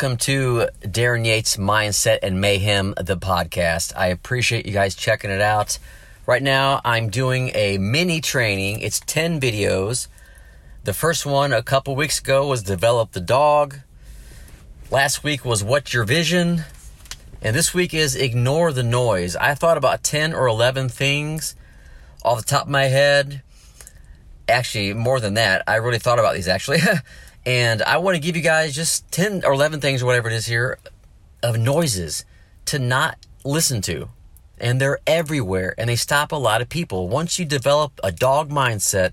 welcome to Darryn Yates Mindset and Mayhem, the podcast. I appreciate you guys checking it out. Right now, I'm doing a mini training. It's 10 videos. The first one a couple weeks ago was Develop the Dawg. Last week was What's Your Vision? And this week is Ignore the Noise. I thought about 10 or 11 things off the top of my head. Actually, more than that. I really thought about these actually. And I want to give you guys just 10 or 11 things or whatever it is here of noises to not listen to. And they're everywhere and they stop a lot of people. Once you develop a dog mindset,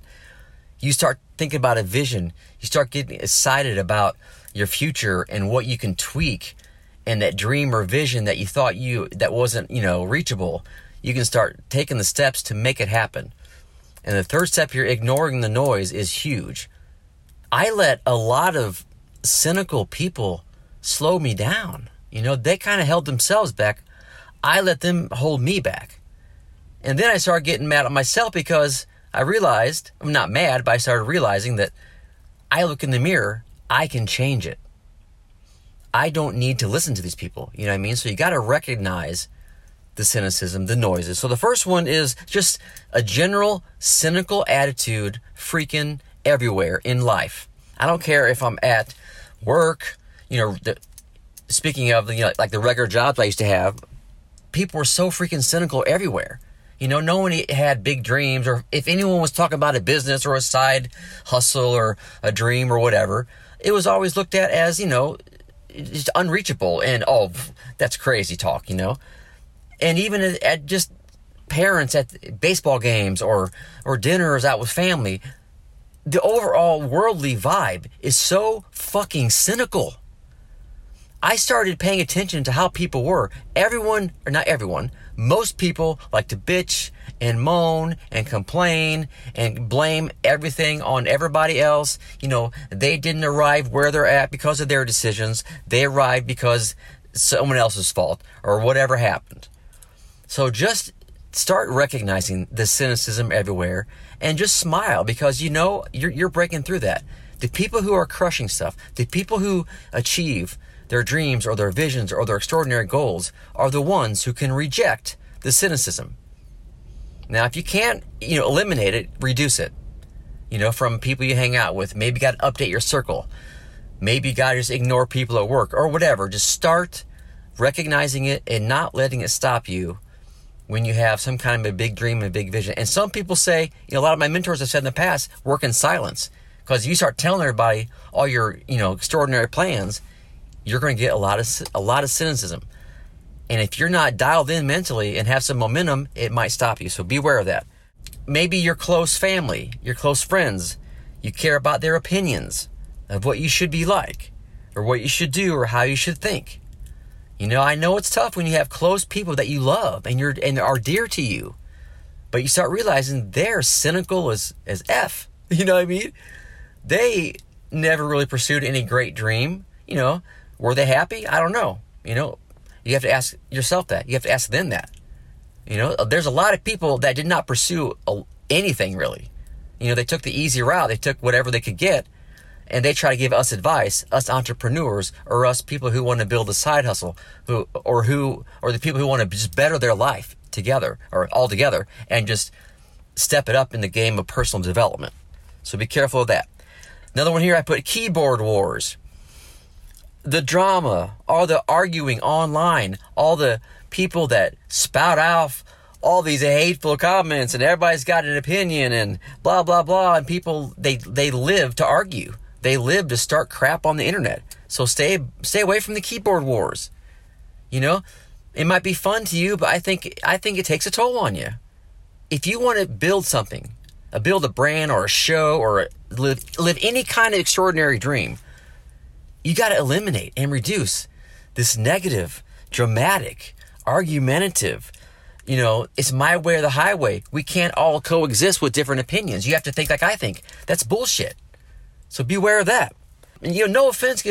you start thinking about a vision. You start getting excited about your future and what you can tweak and that dream or vision that you thought you that wasn't, you know, reachable. You can start taking the steps to make it happen. And the third step here, ignoring the noise, is huge. I let a lot of cynical people slow me down. You know, they kind of held themselves back. I let them hold me back. And then I started getting mad at myself because I realized, I'm not mad, but I started realizing that I look in the mirror, I can change it. I don't need to listen to these people. You know what I mean? So you got to recognize the cynicism, the noises. So the first one is just a general cynical attitude freaking everywhere in life. I don't care if I'm at work, you know, the, speaking of, you know, like the regular jobs I used to have, people were so freaking cynical everywhere. You know, no one had big dreams, or if anyone was talking about a business or a side hustle or a dream or whatever, it was always looked at as, you know, just unreachable and, oh, that's crazy talk, you know? And even at just parents at baseball games or, or dinners out with family, the overall worldly vibe is so fucking cynical. I started paying attention to how people were. Everyone, or not everyone, most people like to bitch and moan and complain and blame everything on everybody else. You know, they didn't arrive where they're at because of their decisions. They arrived because someone else's fault or whatever happened. So just start recognizing the cynicism everywhere and just smile because you know you're, you're breaking through that. The people who are crushing stuff, the people who achieve their dreams or their visions or their extraordinary goals are the ones who can reject the cynicism. Now, if you can't, you know, eliminate it, reduce it. You know, from people you hang out with. Maybe you got to update your circle. Maybe you got to just ignore people at work or whatever. Just start recognizing it and not letting it stop you when you have some kind of a big dream and a big vision. And some people say, you know, a lot of my mentors have said in the past, work in silence. Because you start telling everybody all your, you know, extraordinary plans, you're going to get a lot of a lot of cynicism. And if you're not dialed in mentally and have some momentum, it might stop you. So beware of that. Maybe your close family, your close friends, you care about their opinions of what you should be like, or what you should do, or how you should think. You know, I know it's tough when you have close people that you love and you're and are dear to you. But you start realizing they're cynical as as F. You know what I mean? They never really pursued any great dream. You know, were they happy? I don't know. You know, you have to ask yourself that. You have to ask them that. You know, there's a lot of people that did not pursue anything really. You know, they took the easy route. They took whatever they could get and they try to give us advice, us entrepreneurs, or us people who want to build a side hustle, who or who or the people who want to just better their life together or all together and just step it up in the game of personal development. So be careful of that. Another one here I put keyboard wars. The drama, all the arguing online, all the people that spout off all these hateful comments and everybody's got an opinion and blah blah blah and people they they live to argue they live to start crap on the internet. So stay stay away from the keyboard wars. You know, it might be fun to you, but I think I think it takes a toll on you. If you want to build something, a build a brand or a show or a, live live any kind of extraordinary dream, you got to eliminate and reduce this negative, dramatic, argumentative, you know, it's my way or the highway. We can't all coexist with different opinions. You have to think like I think. That's bullshit. So beware of that. You know, no offense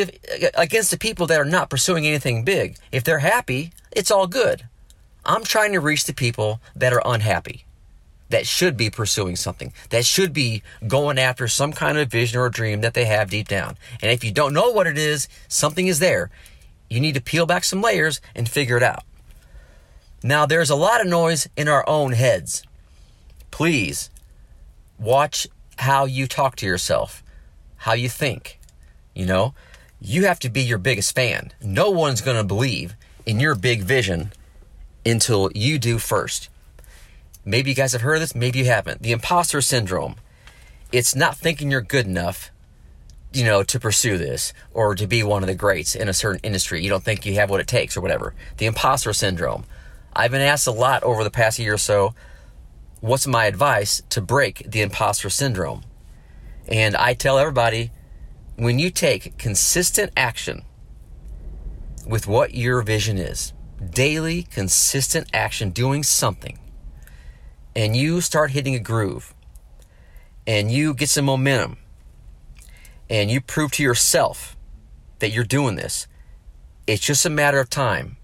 against the people that are not pursuing anything big. If they're happy, it's all good. I'm trying to reach the people that are unhappy. that should be pursuing something, that should be going after some kind of vision or dream that they have deep down. And if you don't know what it is, something is there. You need to peel back some layers and figure it out. Now, there's a lot of noise in our own heads. Please watch how you talk to yourself, how you think. You know, you have to be your biggest fan. No one's going to believe in your big vision until you do first. Maybe you guys have heard of this, maybe you haven't. The imposter syndrome. It's not thinking you're good enough, you know, to pursue this or to be one of the greats in a certain industry. You don't think you have what it takes or whatever. The imposter syndrome. I've been asked a lot over the past year or so, what's my advice to break the imposter syndrome? And I tell everybody when you take consistent action with what your vision is, daily, consistent action, doing something, and you start hitting a groove and you get some momentum and you prove to yourself that you're doing this, it's just a matter of time.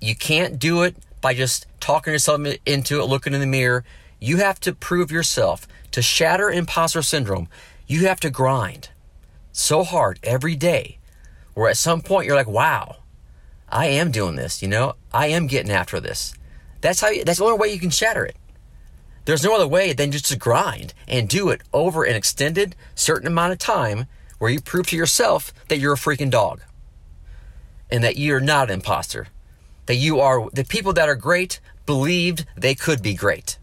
You can't do it by just talking yourself into it, looking in the mirror. You have to prove yourself. To shatter imposter syndrome, you have to grind so hard every day where at some point you're like, wow, I am doing this, you know, I am getting after this. That's how you, that's the only way you can shatter it. There's no other way than just to grind and do it over an extended certain amount of time where you prove to yourself that you're a freaking dog and that you're not an imposter. That you are the people that are great believed they could be great.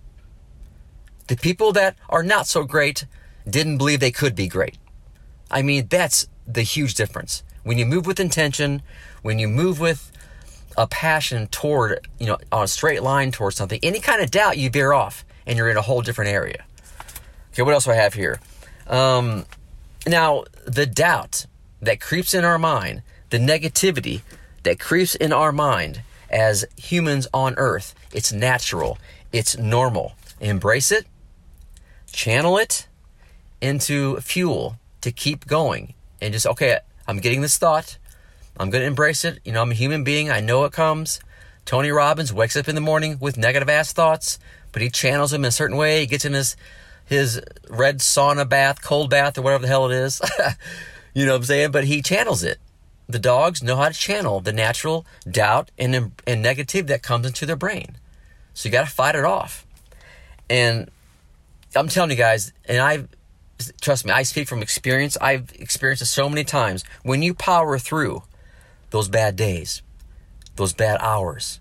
The people that are not so great didn't believe they could be great. I mean, that's the huge difference. When you move with intention, when you move with a passion toward, you know, on a straight line towards something, any kind of doubt you veer off and you're in a whole different area. Okay, what else do I have here? Um, now, the doubt that creeps in our mind, the negativity that creeps in our mind as humans on earth, it's natural, it's normal. Embrace it, channel it into fuel to keep going and just, okay, I'm getting this thought. I'm going to embrace it. You know, I'm a human being. I know it comes. Tony Robbins wakes up in the morning with negative ass thoughts but he channels them in a certain way. He gets in his his red sauna bath, cold bath, or whatever the hell it is. you know what I'm saying? But he channels it. The dogs know how to channel the natural doubt and and negative that comes into their brain. So you got to fight it off. And I'm telling you guys, and I trust me, I speak from experience. I've experienced it so many times. When you power through those bad days, those bad hours,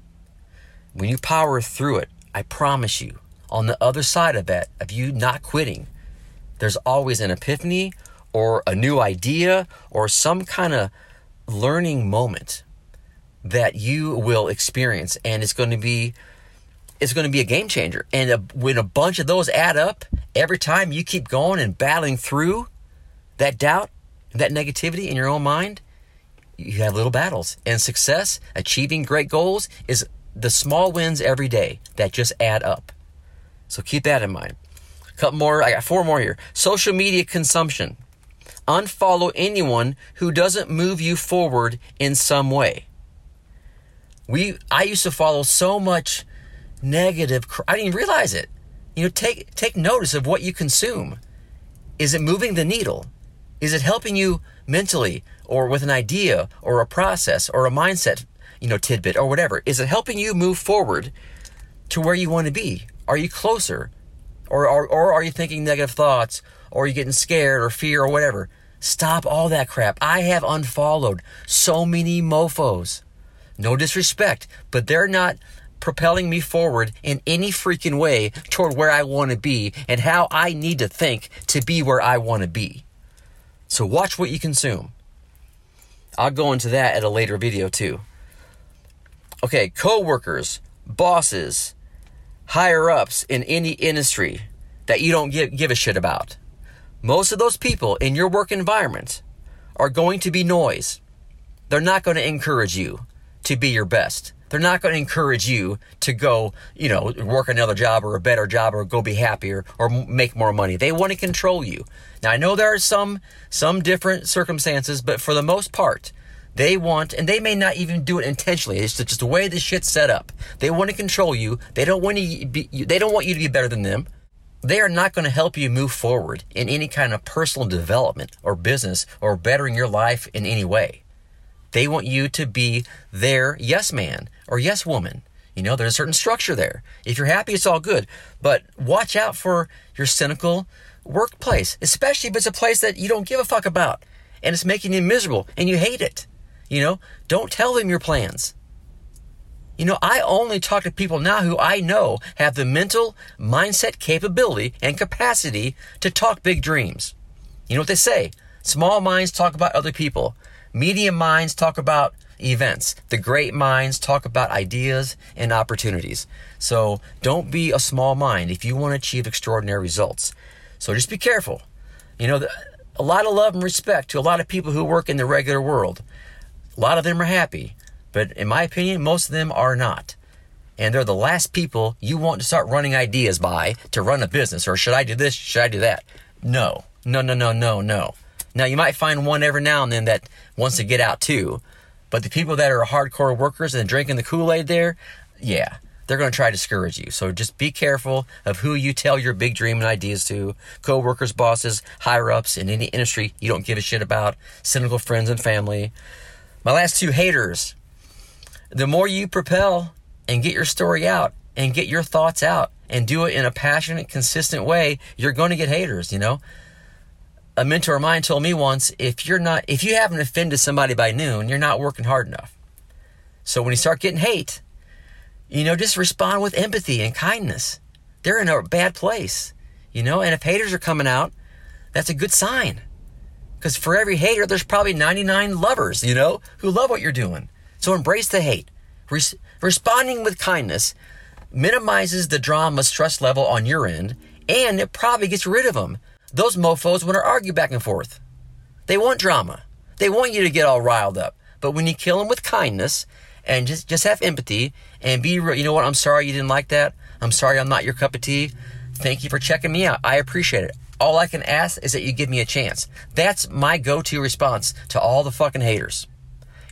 when you power through it, I promise you, on the other side of that, of you not quitting, there's always an epiphany or a new idea or some kind of learning moment that you will experience and it's going to be it's going to be a game changer and a, when a bunch of those add up every time you keep going and battling through that doubt that negativity in your own mind you have little battles and success achieving great goals is the small wins every day that just add up. So keep that in mind. A couple more, I got four more here. Social media consumption. Unfollow anyone who doesn't move you forward in some way. We I used to follow so much negative I didn't realize it. You know, take take notice of what you consume. Is it moving the needle? Is it helping you mentally or with an idea or a process or a mindset you know, tidbit or whatever? Is it helping you move forward to where you want to be? Are you closer? Or, or, or are you thinking negative thoughts? Or are you getting scared or fear or whatever? Stop all that crap. I have unfollowed so many mofos. No disrespect, but they're not propelling me forward in any freaking way toward where I want to be and how I need to think to be where I want to be. So watch what you consume. I'll go into that at a later video too okay, co-workers, bosses, higher ups in any industry that you don't give, give a shit about. Most of those people in your work environment are going to be noise. They're not going to encourage you to be your best. They're not going to encourage you to go, you know, work another job or a better job or go be happier or make more money. They want to control you. Now I know there are some some different circumstances, but for the most part, They want, and they may not even do it intentionally. It's just the way the shit's set up. They want to control you. They don't want to be, they don't want you to be better than them. They are not going to help you move forward in any kind of personal development or business or bettering your life in any way. They want you to be their yes man or yes woman. You know, there's a certain structure there. If you're happy, it's all good. But watch out for your cynical workplace, especially if it's a place that you don't give a fuck about and it's making you miserable and you hate it. You know, don't tell them your plans. You know, I only talk to people now who I know have the mental mindset capability and capacity to talk big dreams. You know what they say? Small minds talk about other people. Medium minds talk about events. The great minds talk about ideas and opportunities. So don't be a small mind if you want to achieve extraordinary results. So just be careful. You know, a lot of love and respect to a lot of people who work in the regular world. A lot of them are happy, but in my opinion, most of them are not. And they're the last people you want to start running ideas by to run a business or should I do this? Should I do that? No, no, no, no, no, no. Now you might find one every now and then that wants to get out too, but the people that are hardcore workers and drinking the Kool Aid there, yeah, they're going to try to discourage you. So just be careful of who you tell your big dream and ideas to. Co-workers, bosses, higher ups in any industry you don't give a shit about, cynical friends and family. My last two haters. The more you propel and get your story out and get your thoughts out and do it in a passionate, consistent way, you're going to get haters, you know? A mentor of mine told me once, if you're not, if you haven't offended somebody by noon, you're not working hard enough. So when you start getting hate, you know, just respond with empathy and kindness. They're in a bad place, you know, and if haters are coming out, that's a good sign. Because for every hater, there's probably 99 lovers, you know, who love what you're doing. So embrace the hate. Res- responding with kindness minimizes the drama stress level on your end, and it probably gets rid of them. Those mofos want to argue back and forth. They want drama. They want you to get all riled up. But when you kill them with kindness and just just have empathy and be real. You know what? I'm sorry you didn't like that. I'm sorry I'm not your cup of tea. Thank you for checking me out. I appreciate it. All I can ask is that you give me a chance. That's my go-to response to all the fucking haters.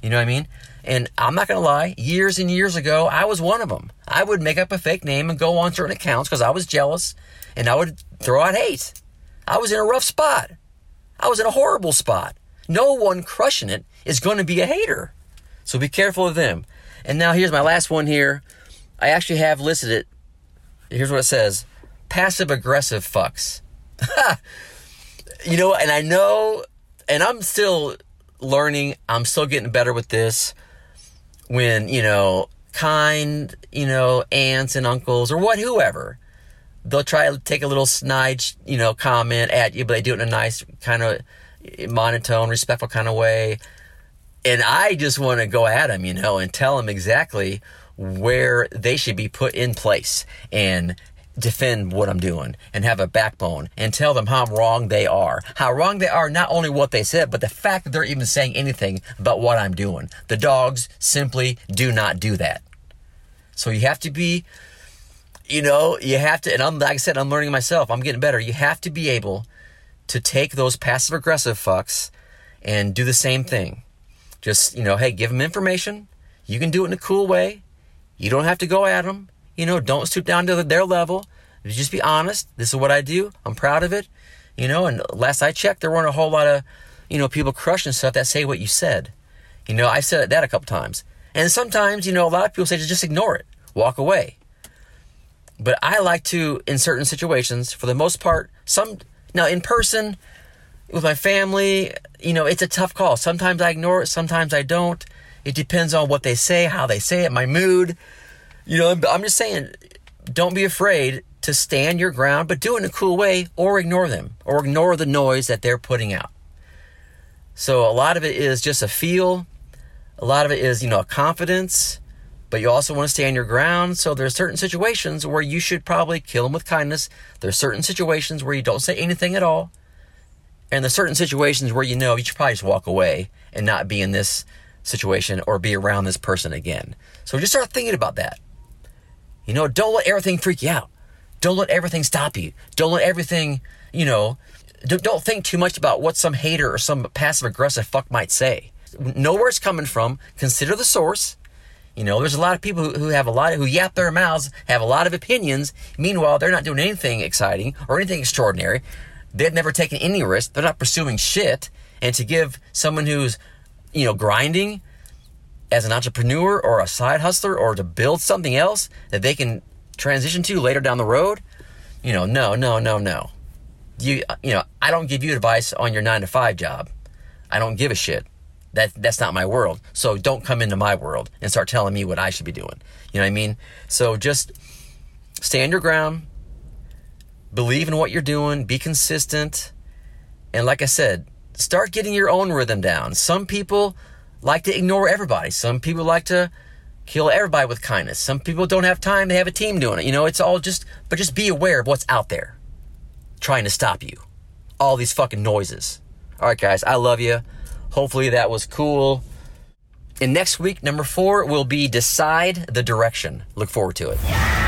You know what I mean? And I'm not going to lie, years and years ago, I was one of them. I would make up a fake name and go on certain accounts because I was jealous and I would throw out hate. I was in a rough spot. I was in a horrible spot. No one crushing it is going to be a hater. So be careful of them. And now here's my last one here. I actually have listed it. Here's what it says passive aggressive fucks. you know, and I know, and I'm still learning, I'm still getting better with this. When, you know, kind, you know, aunts and uncles or what, whoever, they'll try to take a little snide, you know, comment at you, but they do it in a nice kind of monotone, respectful kind of way and I just want to go at them, you know, and tell them exactly where they should be put in place and defend what I'm doing and have a backbone and tell them how wrong they are. How wrong they are, not only what they said, but the fact that they're even saying anything about what I'm doing. The dogs simply do not do that. So you have to be, you know, you have to, and I'm, like I said, I'm learning myself. I'm getting better. You have to be able to take those passive aggressive fucks and do the same thing. Just, you know, hey, give them information. You can do it in a cool way. You don't have to go at them. You know, don't stoop down to their level. Just be honest. This is what I do. I'm proud of it. You know, and last I checked, there weren't a whole lot of, you know, people crushing stuff that say what you said. You know, I said that a couple times. And sometimes, you know, a lot of people say just ignore it, walk away. But I like to, in certain situations, for the most part, some, now in person, with my family, you know, it's a tough call. Sometimes I ignore it, sometimes I don't. It depends on what they say, how they say it, my mood. You know, I'm just saying, don't be afraid to stand your ground, but do it in a cool way or ignore them or ignore the noise that they're putting out. So a lot of it is just a feel. A lot of it is, you know, confidence, but you also want to stand your ground. So there's certain situations where you should probably kill them with kindness. There's certain situations where you don't say anything at all. And there's certain situations where you know you should probably just walk away and not be in this situation or be around this person again. So just start thinking about that. You know, don't let everything freak you out. Don't let everything stop you. Don't let everything, you know, don't think too much about what some hater or some passive aggressive fuck might say. know where it's coming from, consider the source. You know, there's a lot of people who, who have a lot of, who yap their mouths, have a lot of opinions. Meanwhile, they're not doing anything exciting or anything extraordinary. They've never taken any risk. They're not pursuing shit. And to give someone who's, you know, grinding as an entrepreneur or a side hustler or to build something else that they can transition to later down the road, you know, no, no, no, no. You, you know, I don't give you advice on your nine to five job. I don't give a shit. That that's not my world. So don't come into my world and start telling me what I should be doing. You know what I mean? So just stand your ground, believe in what you're doing, be consistent, and like I said, start getting your own rhythm down. Some people like to ignore everybody. Some people like to kill everybody with kindness. Some people don't have time, they have a team doing it. You know, it's all just but just be aware of what's out there trying to stop you. All these fucking noises. All right, guys, I love you. Hopefully that was cool. And next week, number four will be decide the direction. Look forward to it.